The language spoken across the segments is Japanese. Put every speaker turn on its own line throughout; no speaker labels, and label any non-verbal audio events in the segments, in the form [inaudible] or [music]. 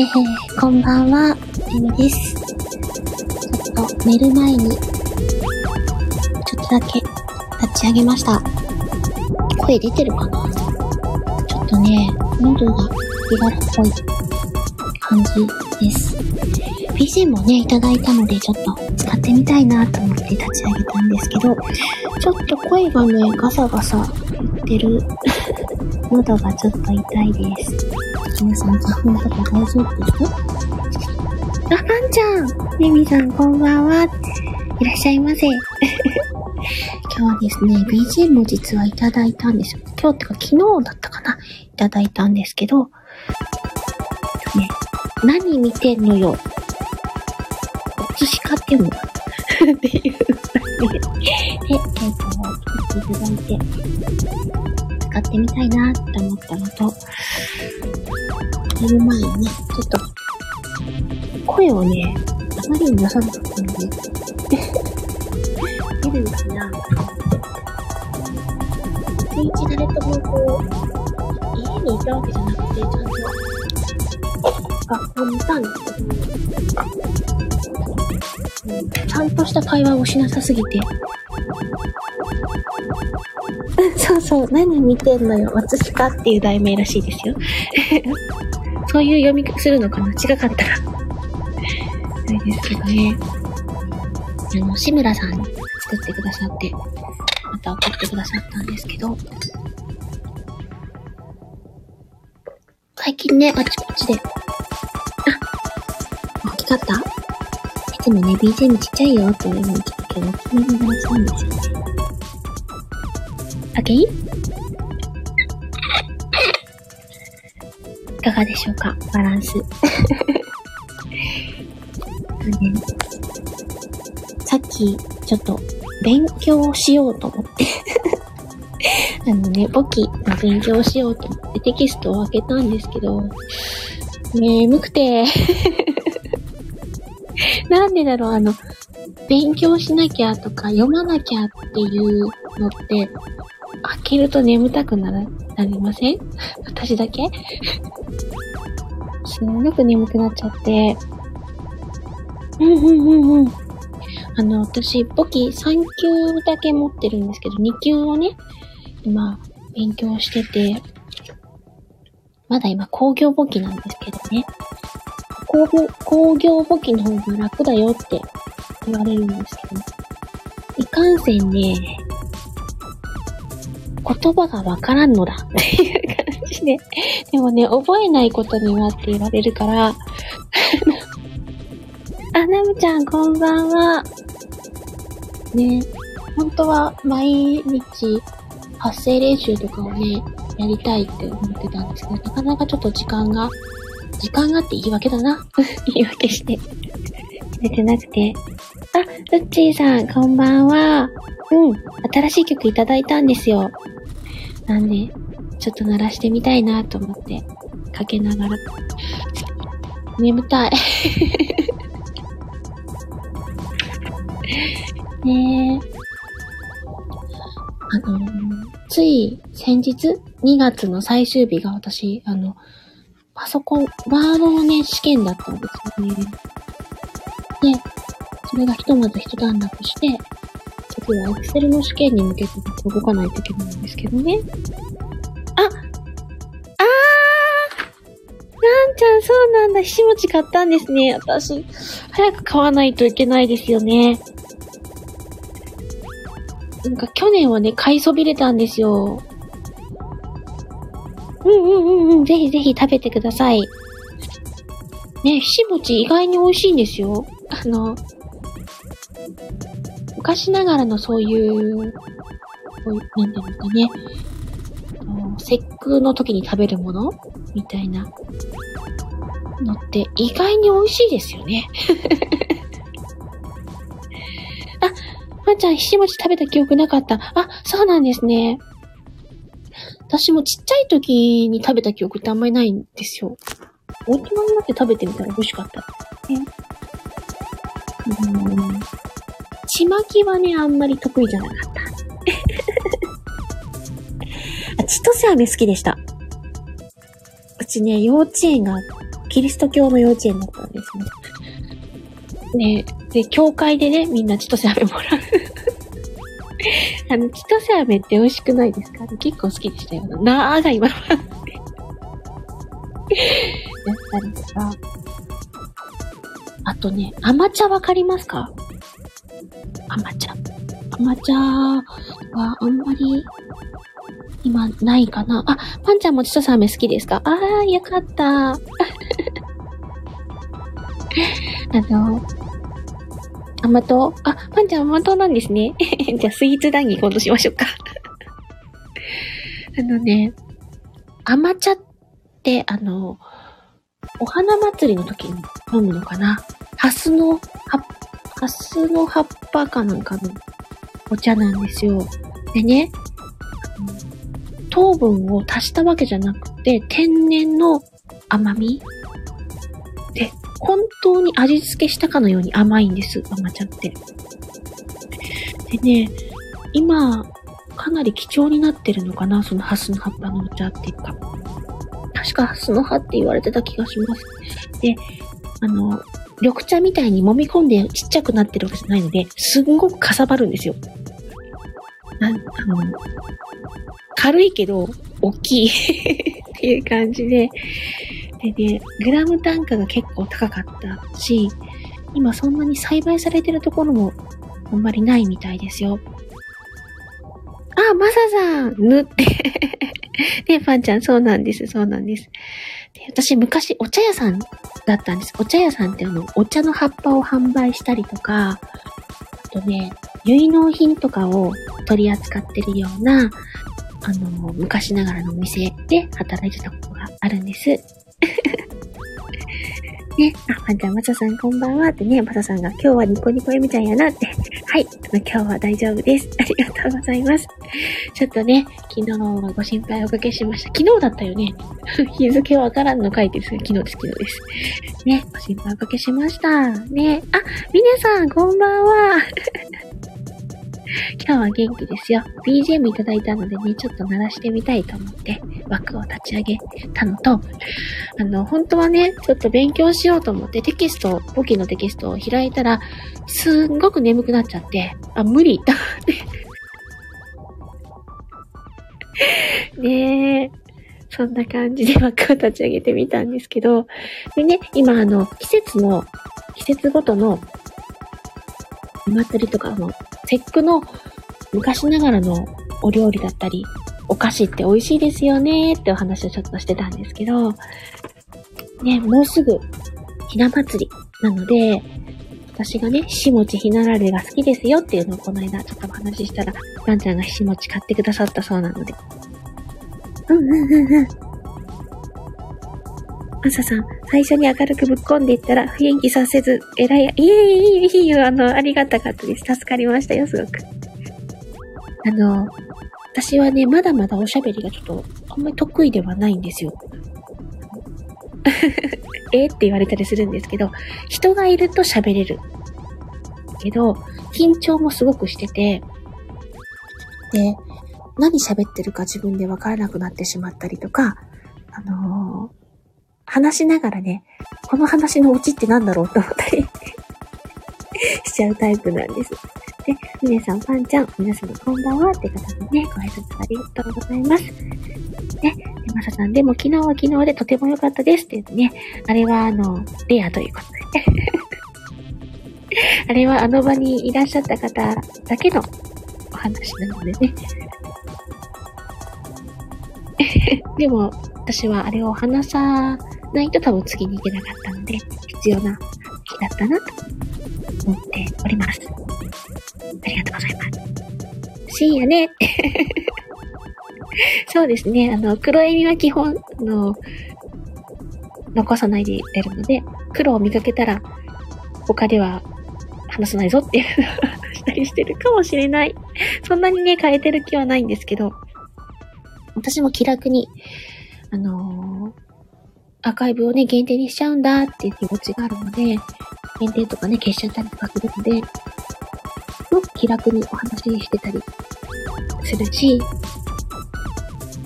えー、こんばんは、えみです。ちょっと寝る前に、ちょっとだけ立ち上げました。声出てるかな？ちょっとね、喉がヒガラっぽい感じです。BGM もね、いただいたので、ちょっとってみたいなと思って立ち上げたんですけど、ちょっと声がね、ガサガサ言ってる。[laughs] 喉がちょっと痛いです。皆さん、花粉とか大丈夫ですか？あ、パンちゃんネミさん、こんばんは。いらっしゃいませ。[laughs] 今日はですね、BGM を実はいただいたんですよ。今日ってか昨日だったかな？いただいたんですけど、ね、何見てんのよ？写しかってんの [laughs] っていうで、えっ、と、作っていただいて、使ってみたいなって思ったのと、寝る前にね、ちょっと、声をね、あまりに出さなかったので、[laughs] 出るのかな。一日誰ともこう、家にいたわけじゃなくて、ちゃんと、した会話をしなさすぎて、[laughs] そうそう、何見てんのよ、私かっていう題名らしいですよ。[laughs] そういう読みするのかな。違かったら。あれですけどね。あの、志村さんに作ってくださって、また送ってくださったんですけど、最近ね、あちこちで、あ、大きかった？いつもね、BGM ちっちゃいよっていうのを聞くけど、大きめに鳴らしたんですよね。あけいかがでしょうか？バランス。[laughs] ねさっき、ちょっと、勉強しようと思って [laughs] あのね、簿記の勉強しようと思ってテキストを開けたんですけど、眠くてなんでだろう、あの、勉強しなきゃとか読まなきゃっていうのって、開けると眠たくなら、なりません？[laughs] 私だけ？[laughs] すごく眠くなっちゃって。うんうんうんうん。あの、私、簿記3級だけ持ってるんですけど、2級をね、今、勉強してて、まだ今、工業簿記なんですけどね。工工業簿記の方が楽だよって言われるんですけど、いかんせんね、言葉がわからんのだって [laughs] いう感じで。でもね、覚えないことにはって言われるから [laughs] あ、ナムちゃん、こんばんは。ね、本当は毎日発声練習とかをね、やりたいって思ってたんですけど、なかなかちょっと時間が、時間があって言い訳だな。[laughs] 言い訳して。出てなくて。あ、ルッチーさん、こんばんは。うん、新しい曲いただいたんですよ。なんで、ちょっと鳴らしてみたいなと思って、かけながら。眠たい。[laughs] ねえ。あのつい先日、2月の最終日が私、あの、パソコン、ワードのね、試験だったんですよね。で、それがひとまず一段落して、次は Excel の試験に向けて動かないといけないんですけどね。ああーなんちゃん、そうなんだ。ひしもち買ったんですね。私、早く買わないといけないですよね。なんか去年はね、買いそびれたんですよ。うんうんうんうん。ぜひぜひ食べてください。ね、ひしもち意外に美味しいんですよ。あの、昔ながらのそういう、こういう、なんていうんですかね、節句の時に食べるものみたいなのって意外に美味しいですよね。[laughs] あ、まー、ちゃん、ひしもち食べた記憶なかった。あ、そうなんですね。私もちっちゃい時に食べた記憶ってあんまりないんですよ。大人になって食べてみたら美味しかった。ね、うんちまきはね、あんまり得意じゃなかった。[laughs] あ、千歳飴好きでした。うちね、幼稚園がキリスト教の幼稚園だったんですね。ねで、教会でね、みんな千歳飴もらう。[laughs] あの、千歳飴って美味しくないですか？結構好きでしたよ。長いままやったりとか。あとね、甘茶わかりますか？甘茶。甘茶はあんまり今ないかな。あ、パンちゃんもちとさ飴好きですか？ああ、よかった。[laughs] あの、甘党？あ、パンちゃん甘党なんですね。[laughs] じゃあスイーツ談義今度しましょうか。[laughs] あのね、甘茶って、あの、お花祭りの時に飲むのかな？ハスの葉、ハスの葉っぱかなんかのお茶なんですよ。でね、糖分を足したわけじゃなくて、天然の甘み？で、本当に味付けしたかのように甘いんです、甘茶って。でね、今、かなり貴重になってるのかな、そのハスの葉っぱのお茶っていうか。確かハスの葉って言われてた気がします。で、あの、緑茶みたいに揉み込んでちっちゃくなってるわけじゃないので、すんごくかさばるんですよ。なん、あの、軽いけど、大きい [laughs] っていう感じで、でね、グラム単価が結構高かったし、今そんなに栽培されてるところもあんまりないみたいですよ。あ、マサさんぬって [laughs] ね、パンちゃん、そうなんです、そうなんです。で私、昔、お茶屋さんだったんです。お茶屋さんってあの、お茶の葉っぱを販売したりとか、あとね、結納品とかを取り扱ってるような、あの、昔ながらのお店で働いてたことがあるんです。ね、あ、パンちゃん、まささんこんばんはってね、まささんが今日はニコニコエミちゃんやなって。はい、今日は大丈夫です。[laughs] ありがとうございます。ちょっとね、昨日はご心配おかけしました。昨日だったよね。[laughs] 日付わからんの書いてる昨日です、昨日です。ね、ご心配おかけしました。ね、あ、みねさん、こんばんは。今日は元気ですよ。BGM いただいたのでね、ちょっと鳴らしてみたいと思って枠を立ち上げたのと、あの、本当はね、ちょっと勉強しようと思ってテキスト、簿記のテキストを開いたら、すんごく眠くなっちゃって、あ、無理だって。[laughs] ねえ。そんな感じで枠を立ち上げてみたんですけど、でね、今あの、季節の、季節ごとのお祭りとかの節句の昔ながらのお料理だったり、お菓子って美味しいですよねってお話をちょっとしてたんですけど、ね、もうすぐひな祭りなので、私がね、ひしもちひなられが好きですよっていうのをこの間ちょっとお話ししたら、ランちゃんがひしもち買ってくださったそうなので。うんうんうんうん。マサさん、最初に明るくぶっこんでいったら、不元気させず、えらい、いえいえいえいえいえ、あの、ありがたかったです。助かりましたよ、すごく。あの、私はね、まだまだおしゃべりがちょっと、あんまり得意ではないんですよ。[laughs] えって言われたりするんですけど、人がいると喋れる。けど、緊張もすごくしてて、で、何喋ってるか自分でわからなくなってしまったりとか、あの、話しながらね、この話のオチって何だろうと思ったり [laughs] しちゃうタイプなんです。で、みねさん、パンちゃん、皆様こんばんはって方でね、ご挨拶ありがとうございます。ね、で、まささん、でも昨日は昨日でとても良かったですって言ってね、あれはあの、レアということで。[laughs] あれはあの場にいらっしゃった方だけのお話なのでね。[laughs] でも、私はあれを話さないと多分次に行けなかったので、必要な日だったなと思っております。ありがとうございます。深夜ね [laughs] そうですね。あの、黒エビは基本、あの、残さないで出るので、黒を見かけたら、他では話さないぞっていうのをしたりしてるかもしれない。そんなにね、変えてる気はないんですけど、私も気楽に、あのー、アーカイブをね、限定にしちゃうんだっていう気持ちがあるので、限定とかね、消しちゃったりとかするので、うごく気楽にお話ししてたりするし、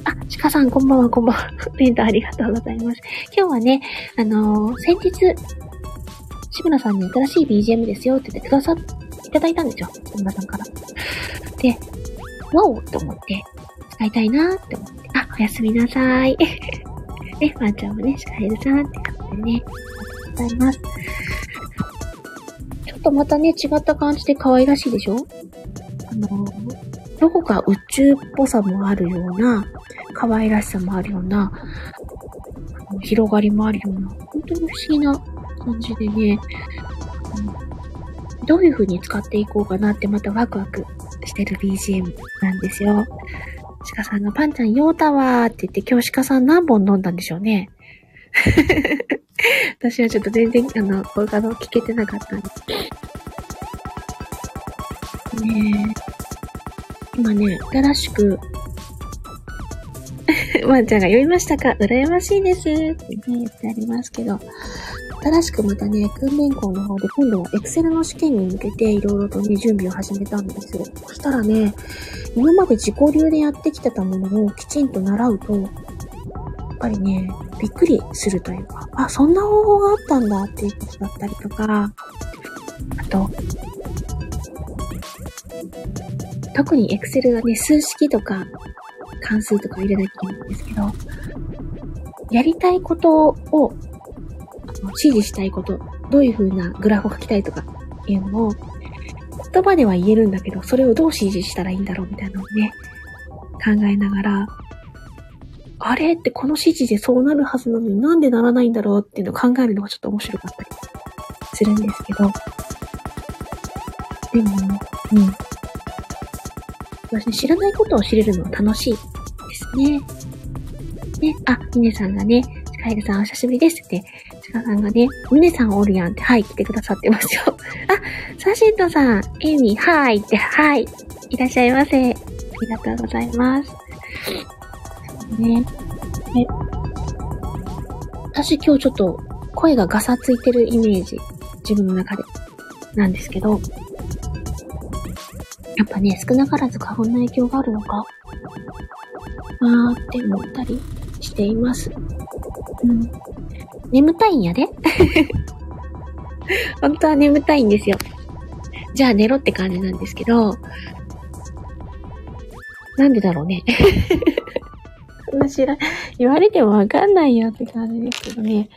あ、鹿さんこんばんは、こんばんは。レントありがとうございます。今日はね、あのー、先日、志村さんに新しい BGM ですよって言ってくださ、いただいたんですよ。志村さんから。で、わおと思って、使いたいなって思って、あ、おやすみなさい。ね、ワンちゃんもね、シカヘルさんって感じでね、ありがとうございます。ちょっとまたね、違った感じで可愛らしいでしょ？あの、どこか宇宙っぽさもあるような、可愛らしさもあるような、広がりもあるような、本当に不思議な感じでね、どういう風に使っていこうかなってまたワクワクしてる BGM なんですよ。鹿さんがパンちゃん酔うたわーって言って今日鹿さん何本飲んだんでしょうね。[laughs] 私はちょっと全然あの、動画の聞けてなかったんです。ねえ。今ね、新しくワンちゃんが読みましたか？羨ましいですってね、言ってありますけど、新しくまたね、訓練校の方で今度はエクセルの試験に向けていろいろとね、準備を始めたんですよ。そしたらね、今まで自己流でやってきてたものをきちんと習うと、やっぱりね、びっくりするというか、あ、そんな方法があったんだっていうことだったりとか、あと、特にエクセルがね、数式とか関数とか入れなきゃいけないんですけど、やりたいことを、指示したいこと、どういう風なグラフを書きたいとかいうのを、言葉では言えるんだけど、それをどう指示したらいいんだろうみたいなのをね、考えながら、あれ？ってこの指示でそうなるはずなのになんでならないんだろうっていうのを考えるのがちょっと面白かったりするんですけど、でも、うん。私ね、知らないことを知れるのは楽しいですね。ね、あ、ミネさんがね、カエルさんお久しぶりですって、さんがね、ミネさんおるやんって、はい、来てくださってますよ。あ、サシントさん、エミ、はいって、はい、いらっしゃいませ。ありがとうございます。ね。え、私今日ちょっと声がガサついてるイメージ、自分の中で、なんですけど、やっぱね、少なからず花粉の影響があるのかなーって思ったりしています。うん。眠たいんやで [laughs] 本当は眠たいんですよ。じゃあ寝ろって感じなんですけど、なんでだろうね。[laughs] 知ら、言われてもわかんないよって感じですけどね。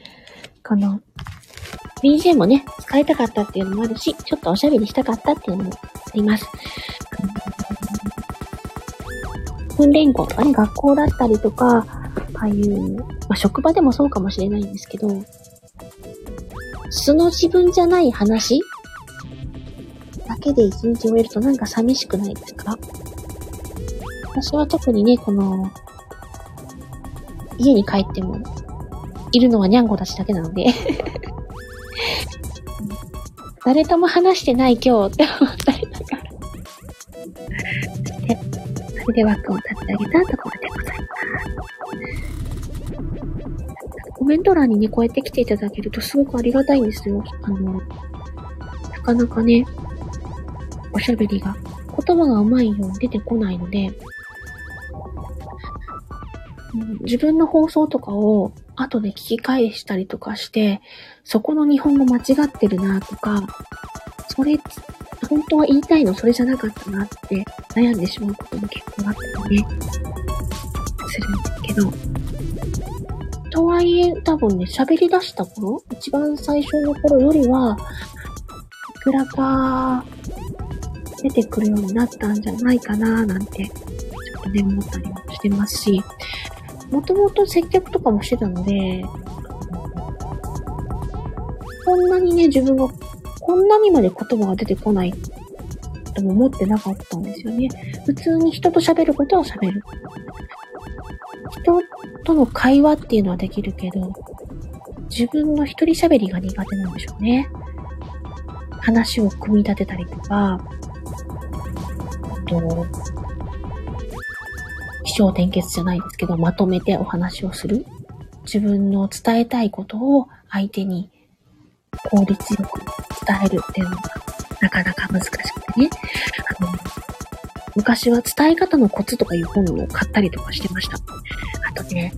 この、BGM もね、使いたかったっていうのもあるし、ちょっとおしゃべりしたかったっていうのもあります。訓練校とかね、学校だったりとか、ああいう、まあ、職場でもそうかもしれないんですけど、素の自分じゃない話だけで一日終えるとなんか寂しくないですか？私は特にね、この、家に帰っても、いるのはニャンコたちだけなので [laughs] 誰とも話してない今日って思ったりとか。して、それで枠を立て上げたところコメント欄にね、こうやって来ていただけるとすごくありがたいんですよ。あの、なかなかね、おしゃべりが、言葉が上手いように出てこないので、自分の放送とかを後で聞き返したりとかして、そこの日本語間違ってるなとか、それ、本当は言いたいのそれじゃなかったなって悩んでしまうことも結構あったりね、するんですけど。とはいえ、多分ね、喋り出した頃、一番最初の頃よりは、いくらか出てくるようになったんじゃないかななんて、ちょっとね、思ったりもしてますし、もともと接客とかもしてたので、こんなにね、自分が、こんなにまで言葉が出てこないとも思ってなかったんですよね。普通に人と喋ることは喋る。人との会話っていうのはできるけど、自分の一人喋りが苦手なんでしょうね。話を組み立てたりとか、あと、気転結じゃないですけど、まとめてお話をする。自分の伝えたいことを相手に効率よく伝えるっていうのがなかなか難しくてね。あの、昔は伝え方のコツとかいう本を買ったりとかしてました。あとね、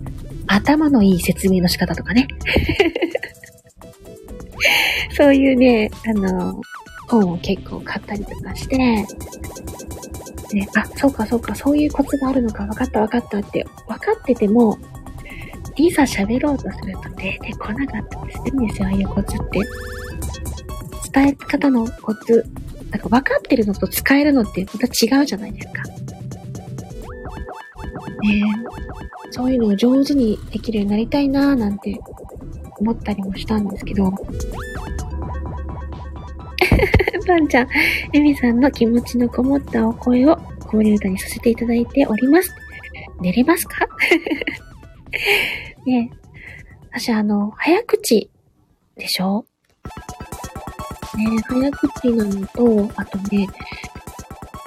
頭のいい説明の仕方とかね。[laughs] そういうね、あの、本を結構買ったりとかして、ね、あ、そうかそうか、そういうコツがあるのか、分かった分かったって、分かってても、いざ喋ろうとすると出てこなかったりするんですよ、ああいうコツって。伝え方のコツ。なんか分かってるのと使えるのってまた違うじゃないですか。ねえそういうのを上手にできるようになりたいなーなんて思ったりもしたんですけど。[laughs] パンちゃん、エミさんの気持ちのこもったお声を交流歌にさせていただいております。寝れますか？[laughs] ねえ私あの、早口でしょ？ね早口なのと、あとね、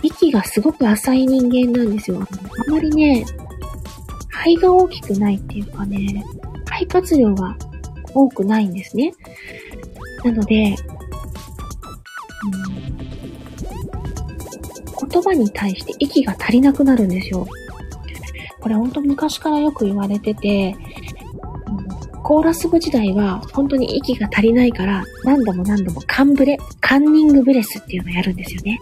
息がすごく浅い人間なんですよ。あんまりね、肺が大きくないっていうかね、肺活量が多くないんですね。なので、うん、言葉に対して息が足りなくなるんですよ。これほんと昔からよく言われてて、コーラス部時代は本当に息が足りないから何度も何度もカンブレ、カンニングブレスっていうのをやるんですよね。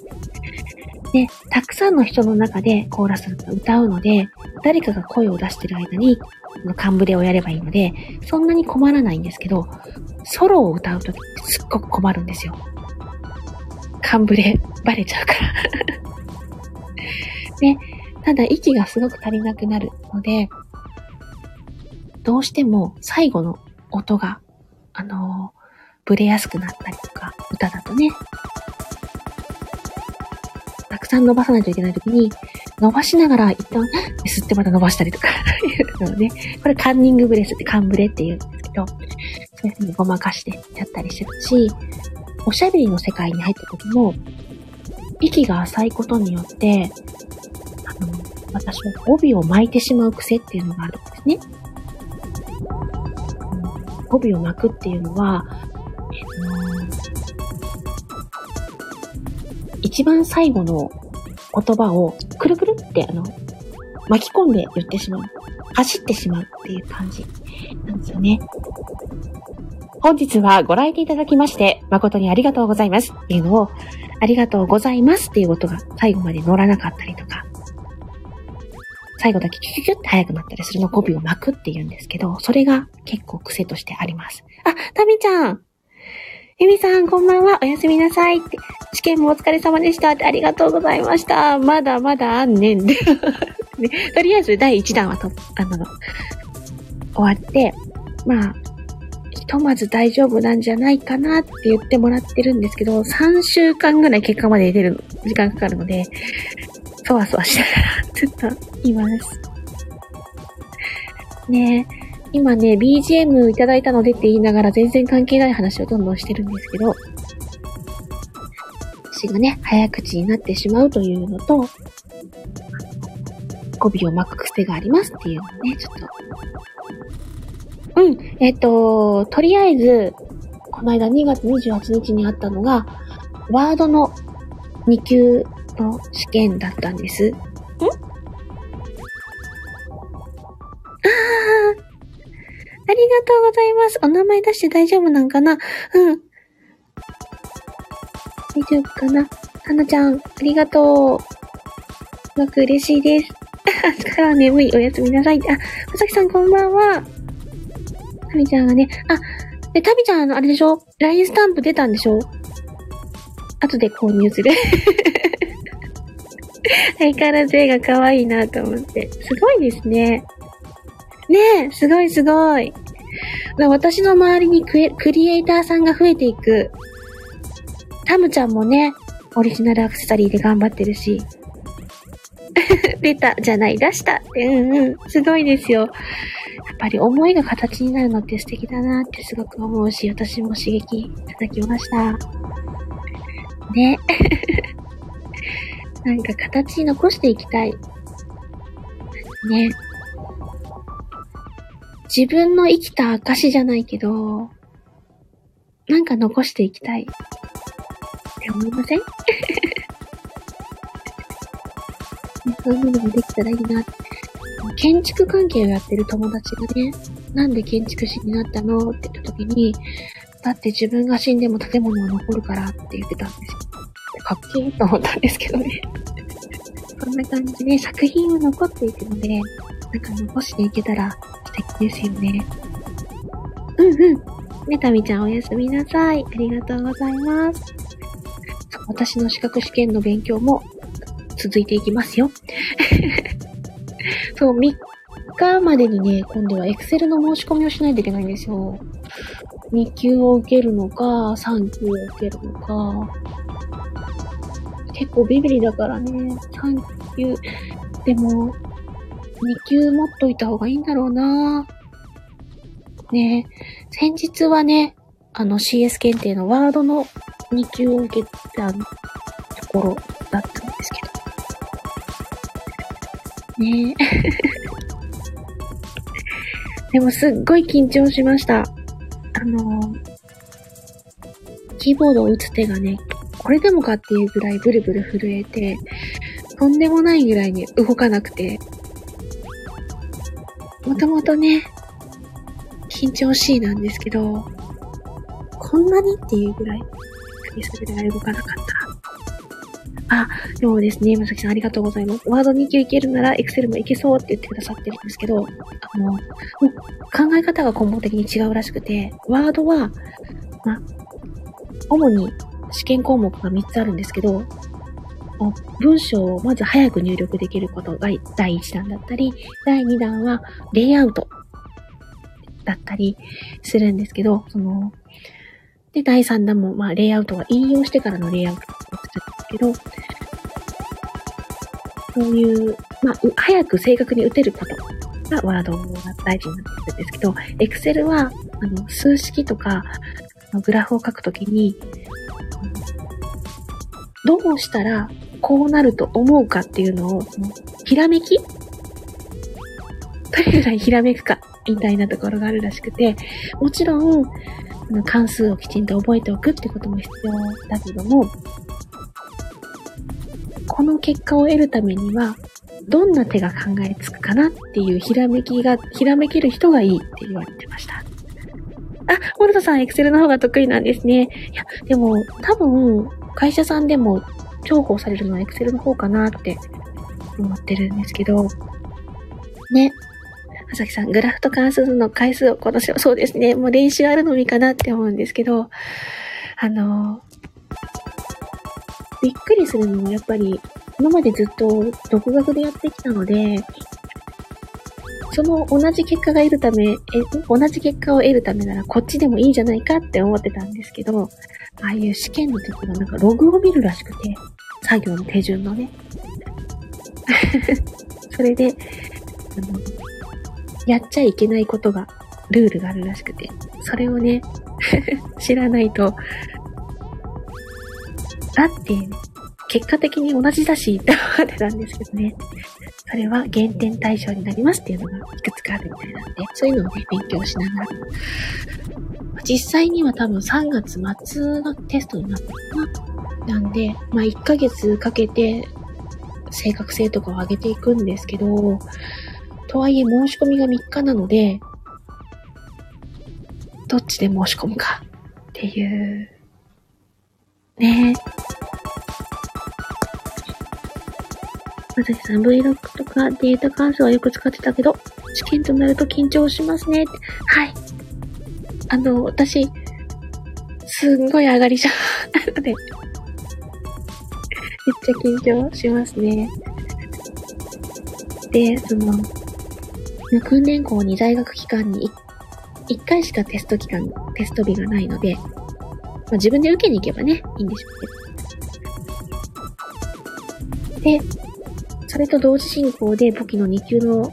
で、たくさんの人の中でコーラスが歌うので、誰かが声を出してる間に、このカンブレをやればいいので、そんなに困らないんですけど、ソロを歌うときってすっごく困るんですよ。カンブレバレちゃうから [laughs] で、ただ息がすごく足りなくなるので、どうしても最後の音が、あのー、ブレやすくなったりとか、歌だとね、たくさん伸ばさないといけないときに、伸ばしながら一旦、吸ってまた伸ばしたりとか [laughs] いうのね。これカンニングブレスってカンブレって言うんですけど、そういう風にごまかしてやったりしてるし、おしゃべりの世界に入った時も、息が浅いことによって、あの、私は帯を巻いてしまう癖っていうのがあるんですね。帯を巻くっていうのは、えっと、一番最後の言葉をくるくるってあの、巻き込んで言ってしまう。走ってしまうっていう感じなんですよね。本日はご来店いただきまして、誠にありがとうございますっていうのを、ありがとうございますっていう音が最後まで乗らなかったりとか、最後だけキュキュキュって速くなったりするの語尾を巻くって言うんですけど、それが結構癖としてあります。あ、タミちゃんエミさん、こんばんは。おやすみなさい。って。試験もお疲れ様でした。ってありがとうございました。まだまだあんねんで。[laughs] ね、とりあえず第1弾はと、あの、終わって、まあ、ひとまず大丈夫なんじゃないかなって言ってもらってるんですけど、3週間ぐらい結果まで出る時間かかるので、そわそわしながら、ちょっと、います。ねえ。今ね、BGM いただいたのでって言いながら全然関係ない話をどんどんしてるんですけど、私がね、早口になってしまうというのと、語尾を巻く癖がありますっていうのね、ちょっと。うん、えっ、と、とりあえず、この間2月28日にあったのが、ワードの2級の試験だったんです。んあありがとうございます。お名前出して大丈夫なんかな？うん。大丈夫かな？はなちゃん、ありがとう。すごく嬉しいです。[laughs] 朝から眠い。おやすみなさい。あ、まさきさんこんばんは。タミちゃんがね、あ、で、タミちゃんあの、あれでしょ ?LINE スタンプ出たんでしょ？後で購入する。[laughs] 相変わらず絵が可愛いなと思って。すごいですね。ねえ、すごいすごい。私の周りにクリエイターさんが増えていく。タムちゃんもね、オリジナルアクセサリーで頑張ってるし。[laughs] 出た、じゃない、出したって、うんうん、すごいですよ。やっぱり思いが形になるのって素敵だなってすごく思うし、私も刺激いただきました。ね。なんか形残していきたい。ね。自分の生きた証じゃないけど、なんか残していきたいってって思いません？[laughs] そういうのもできたらいいな。建築関係をやってる友達がね、なんで建築士になったの？って言った時に、だって自分が死んでも建物は残るからって言ってたんですよ。かっけいいと思ったんですけどね。そんな感じで作品は残っていくので、なんか残していけたら素敵ですよね。うんうん。ねたみちゃんおやすみなさい。ありがとうございます。私の資格試験の勉強も続いていきますよ。[laughs] そう、3日までにね、今度は Excel の申し込みをしないといけないんですよ。2級を受けるのか、3級を受けるのか。結構ビビリだからね、3級。でも、2級持っといた方がいいんだろうなね先日はね、あの CS 検定のワードの2級を受けたところだったんですけど。ね [laughs] でもすっごい緊張しました。あの、キーボードを打つ手がね、これでもかっていうぐらいブルブル震えて、とんでもないぐらいに動かなくて、もともとね、緊張しいなんですけど、こんなにっていうぐらい、首すぐらい動かなかった。あ、でもですね、まさきさんありがとうございます。ワード2級いけるなら、エクセルもいけそうって言ってくださってるんですけど、あの、考え方が根本的に違うらしくて、ワードは、ま、主に試験項目が3つあるんですけど、文章をまず早く入力できることが第1弾だったり、第2弾はレイアウトだったりするんですけど、その、で、第3弾も、まあ、レイアウトは引用してからのレイアウトをするんですけど、そういう、まあ、早く正確に打てることがワードが大事になってくるんですけど、エクセルは、あの、数式とか、グラフを書くときに、どうしたらこうなると思うかっていうのを、ひらめき？どれぐらいひらめくかみたいなところがあるらしくて、もちろん、関数をきちんと覚えておくってことも必要だけども、この結果を得るためには、どんな手が考えつくかなっていうひらめきが、ひらめける人がいいって言われてました。あ、モルトさん、エクセルの方が得意なんですね。いや、でも、多分、会社さんでも重宝されるのはエクセルの方かなって思ってるんですけど、ね。まさきさん、グラフと関数の回数を今年はそうですね。もう練習あるのみかなって思うんですけど、あの、びっくりするのもやっぱり、今までずっと独学でやってきたので、その同じ結果が得るため、え、同じ結果を得るためならこっちでもいいじゃないかって思ってたんですけど、ああいう試験の時のなんかログを見るらしくて、作業の手順のね。[laughs] それで、あの、やっちゃいけないことが、ルールがあるらしくて、それをね、[laughs] 知らないと、だって、結果的に同じだしって思ってたんですけどね。それは減点対象になりますっていうのがいくつかあるみたいなんで、そういうのをね、勉強しながら。実際には多分3月末のテストになったかな。なんで、まあ1ヶ月かけて正確性とかを上げていくんですけど、とはいえ申し込みが3日なので、どっちで申し込むかっていう、ねまさん、Vlog とかデータ関数はよく使ってたけど、試験となると緊張しますね。はい。あの、私、すんごい上がりじゃなので、[laughs] めっちゃ緊張しますね。で、その、訓練校に在学期間に1回しかテスト期間、テスト日がないので、まあ、自分で受けに行けばね、いいんでしょうけど。で、それと同時進行で簿記の2級の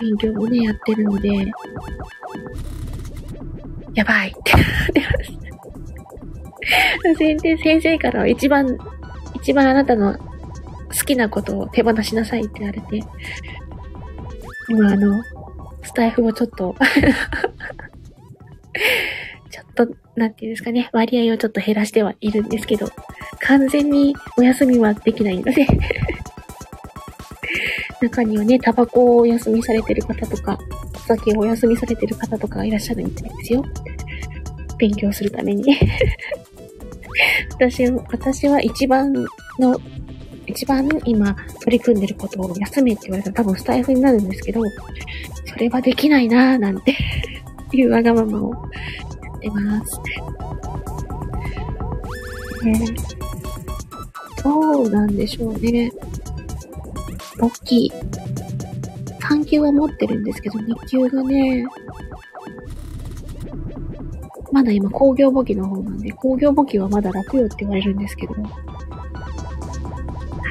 勉強もね、やってるので、やばい。ってなってます。先生、先生からは一番、一番あなたの好きなことを手放しなさいって言われて、今あの、スタイフをちょっと [laughs] ちょっとなんていうんですかね、割合をちょっと減らしてはいるんですけど、完全にお休みはできないので。中にはね、タバコをお休みされてる方とか、お酒をお休みされてる方とかいらっしゃるみたいですよ。勉強するために [laughs] 私、私は一番の、一番今取り組んでることを休めって言われたら多分スタイフになるんですけど、それはできないなぁなんて [laughs] いうわがままをやってます。ね、どうなんでしょうね。大きい。3級は持ってるんですけど、2級がね、まだ今工業簿記の方なんで、工業簿記はまだ楽よって言われるんですけど、な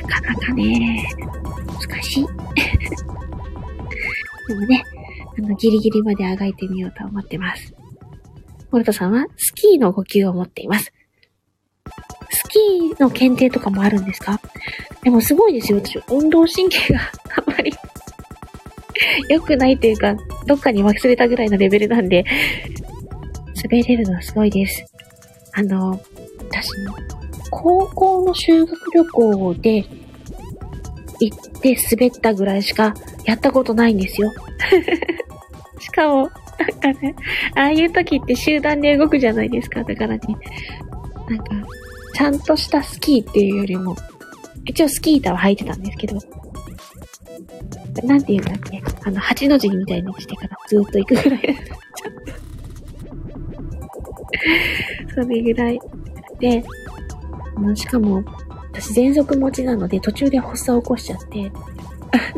かなかね、難しい。[laughs] でもね、あの、ギリギリまであがいてみようと思ってます。モルトさんはスキーの5級を持っています。スキーの検定とかもあるんですか？でもすごいですよ。私、運動神経があんまり [laughs] 良くないというか、どっかに忘れたぐらいのレベルなんで、滑れるのはすごいです。あの、私、高校の修学旅行で行って滑ったぐらいしかやったことないんですよ。[laughs] しかも、なんかね、ああいう時って集団で動くじゃないですか。だからね、なんか、ちゃんとしたスキーっていうよりも、一応スキー板は履いてたんですけど、なんて言うんだっけ？あの、八の字みたいにしてからずっと行くぐらい。[laughs] それぐらい。で、しかも、私全速持ちなので途中で発作を起こしちゃって、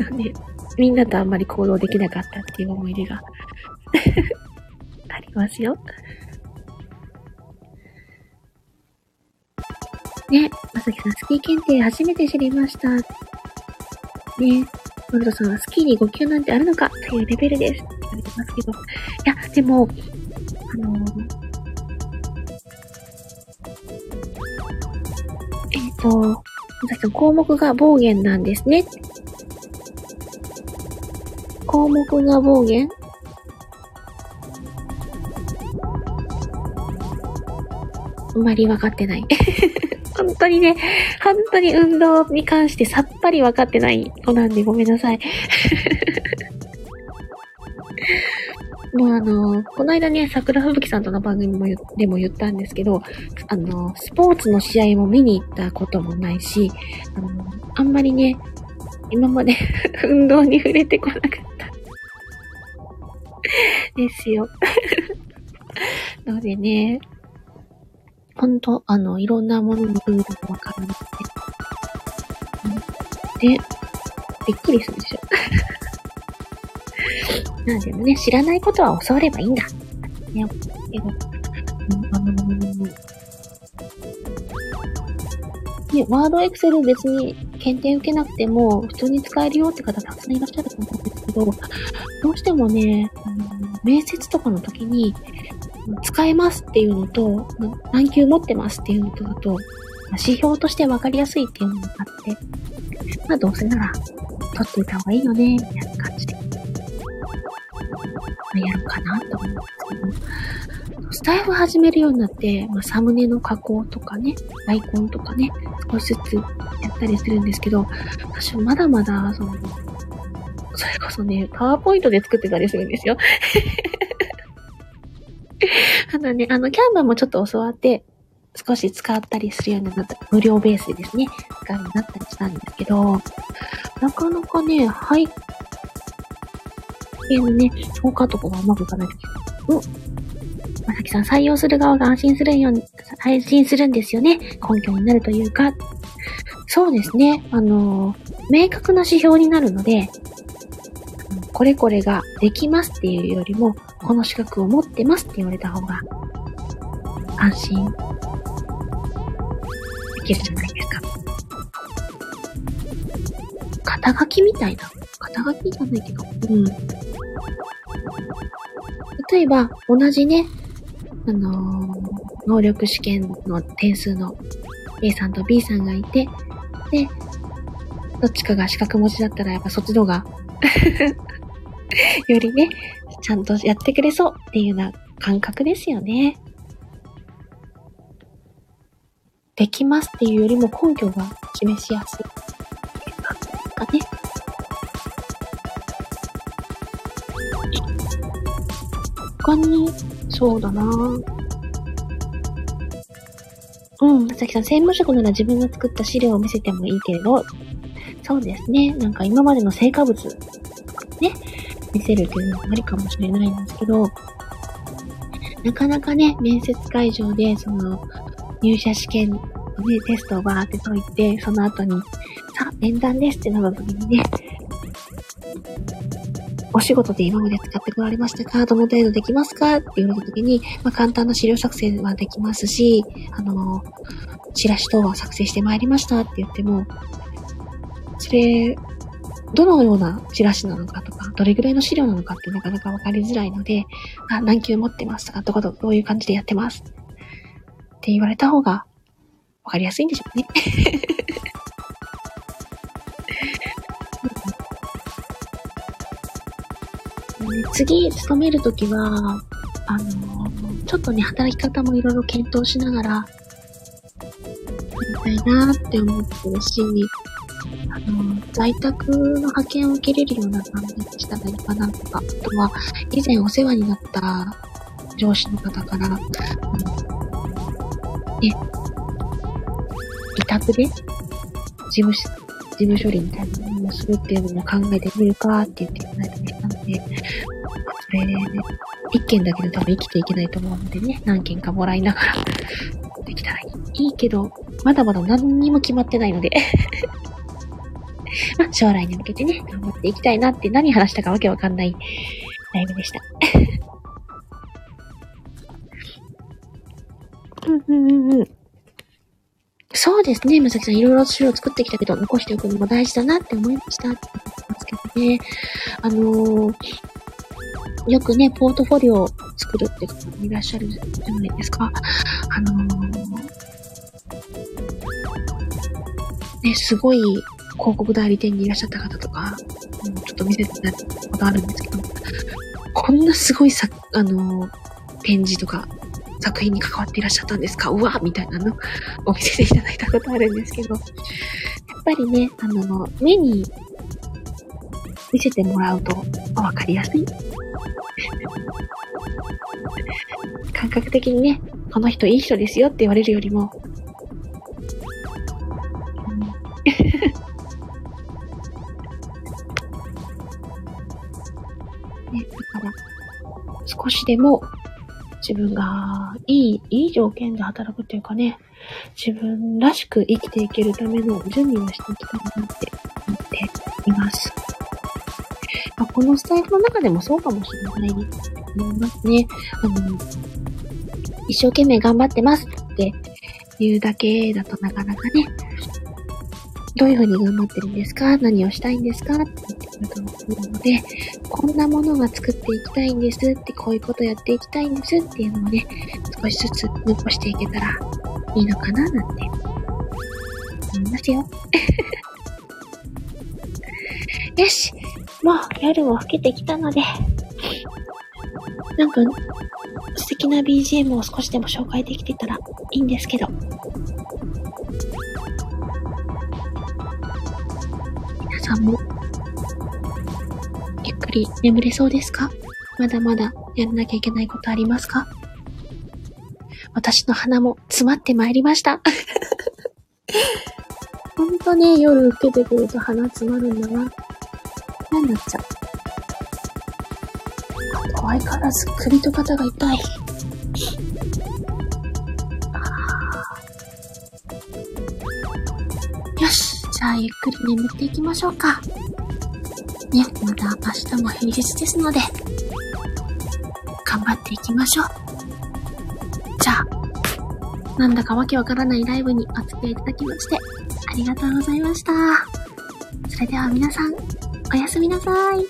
あ [laughs] のね、みんなとあんまり行動できなかったっていう思い出が [laughs] ありますよ。ね、まさきさん、スキー検定初めて知りました。ね、モルトさんはスキーに5級なんてあるのか？というレベルです。って言われてますけど。いや、でも、あのー、えっ、ー、と、まさきさん、項目が暴言なんですね。項目が暴言？あんまり分かってない。本当にね、本当に運動に関してさっぱり分かってない子なんでごめんなさい。[laughs] もうあの、この間ね、桜吹雪さんとの番組もでも言ったんですけど、あの、スポーツの試合も見に行ったこともないし、あの、あんまりね、今まで [laughs] 運動に触れてこなかった。ですよ。[laughs] のでね、ほんと、あの、いろんなもののルールがわからなくて。で、びっくりするでしょ。[laughs] なんでもね、知らないことは教わればいいんだ。ね、けど、あのね、ワードエクセル別に検定受けなくても普通に使えるよって方たくさんいらっしゃると思うんですけど、どうしてもね、あの面接とかの時に、使えますっていうのと、何級持ってますっていうのとだと、指標として分かりやすいっていうのがあって、まあどうせなら、取っていた方がいいよね、みたいな感じで、まあ、やろうかなと思うんですけど、スタイフ始めるようになって、まあ、サムネの加工とかね、アイコンとかね、少しずつやったりするんですけど、私まだまだ、その、それこそね、パワーポイントで作ってたりするんですよ。あのね、あの、キャンバーもちょっと教わって、少し使ったりするようになった、無料ベースでですね、使うようになったりしたんですけど、なかなかね、はい、のね、評価とかがうまくいかないとき、うん。まさきさん、採用する側が安心するように、安心するんですよね。根拠になるというか。そうですね。あの、明確な指標になるので、これこれができますっていうよりも、この資格を持ってますって言われた方が、安心できるじゃないですか。肩書きみたいな。肩書きじゃないけど。うん。例えば、同じね、あのー、能力試験の点数の A さんと B さんがいて、で、どっちかが資格持ちだったらやっぱそっちの方が [laughs] [laughs] よりね、ちゃんとやってくれそうっていうような感覚ですよね。できますっていうよりも根拠が示しやすい。かね。他に、そうだなうん、佐々木さん、専務職なら自分が作った資料を見せてもいいけれど、そうですね。なんか今までの成果物、ね、見せるっていうのもありかもしれないんですけど、なかなかね、面接会場で、その、入社試験のね、テストをバーって解いて、その後に、さあ、面談ですってなった時にね、お仕事で今まで使ってこられましたかどの程度できますかって言われた時に、まあ、簡単な資料作成はできますし、あの、チラシ等は作成してまいりましたって言っても、それ、どのようなチラシなのかとか、どれぐらいの資料なのかってなかなかわかりづらいので、あ、何級持ってますとか、どこどどういう感じでやってますって言われた方がわかりやすいんでしょうね。[laughs] 次、勤めるときは、あの、ちょっとね、働き方もいろいろ検討しながら、やりたいなって思ってるし、あの、在宅の派遣を受けれるような感じにしたらいいかなとか、あとは、以前お世話になった上司の方から、あの、ね、委託で、事務事務処理みたいなものをするっていうのも考えてみるかって言っていただいたりしたので、それで、ね、一件だけで多分生きていけないと思うのでね、何件かもらいながらできたらいい。いいけど、まだまだ何にも決まってないのでまあ、将来に向けてね、頑張っていきたいなって何話したかわけわかんないライブでした。うんうんうんうん。そうですね、まさきさん、いろいろ資料作ってきたけど、残しておくのも大事だなって思いましたって言ってますけどね。あのー、よくね、ポートフォリオを作るって方もいらっしゃるじゃないですか。あのー、ね、すごい広告代理店にいらっしゃった方とか、ちょっと見せてたことあるんですけど、こんなすごいさ、あの、展示とか、作品に関わっていらっしゃったんですか？うわみたいなのを見せていただいたことあるんですけど、やっぱりね、あの、目に見せてもらうとわかりやすい。感覚的にね、この人いい人ですよって言われるよりも、しでも自分がいい、いい条件で働くっていうかね、自分らしく生きていけるための準備をしていきたいなって思っています。まあ、このスタイルの中でもそうかもしれないと思いますね。あの、一生懸命頑張ってますって言うだけだとなかなかね、どういうふうに頑張ってるんですか？何をしたいんですか？って言ってくると思うので、こんなものが作っていきたいんですって、こういうことやっていきたいんですっていうのをね、少しずつ残していけたらいいのかななんて思いますよ。[laughs] よしもう夜も更けてきたので、なんか素敵な BGM を少しでも紹介できてたらいいんですけど。さんも、ゆっくり眠れそうですか？まだまだやらなきゃいけないことありますか？私の鼻も詰まってまいりました。ほんとね、夜更けてくると鼻詰まるんだな。何なっちゃう？怖いからず首と肩が痛い。ゆっくり眠っていきましょうか。ね、また明日も平日ですので、頑張っていきましょう。じゃあ、なんだかわけわからないライブにお付き合いいただきまして、ありがとうございました。それでは皆さん、おやすみなさい。あ、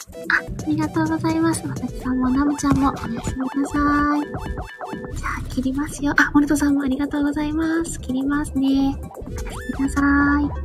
ありがとうございます。まさきさんもナムちゃんもおやすみなさい。じゃあ、切りますよ。あ、モルトさんもありがとうございます。切りますね。おやすみなさい。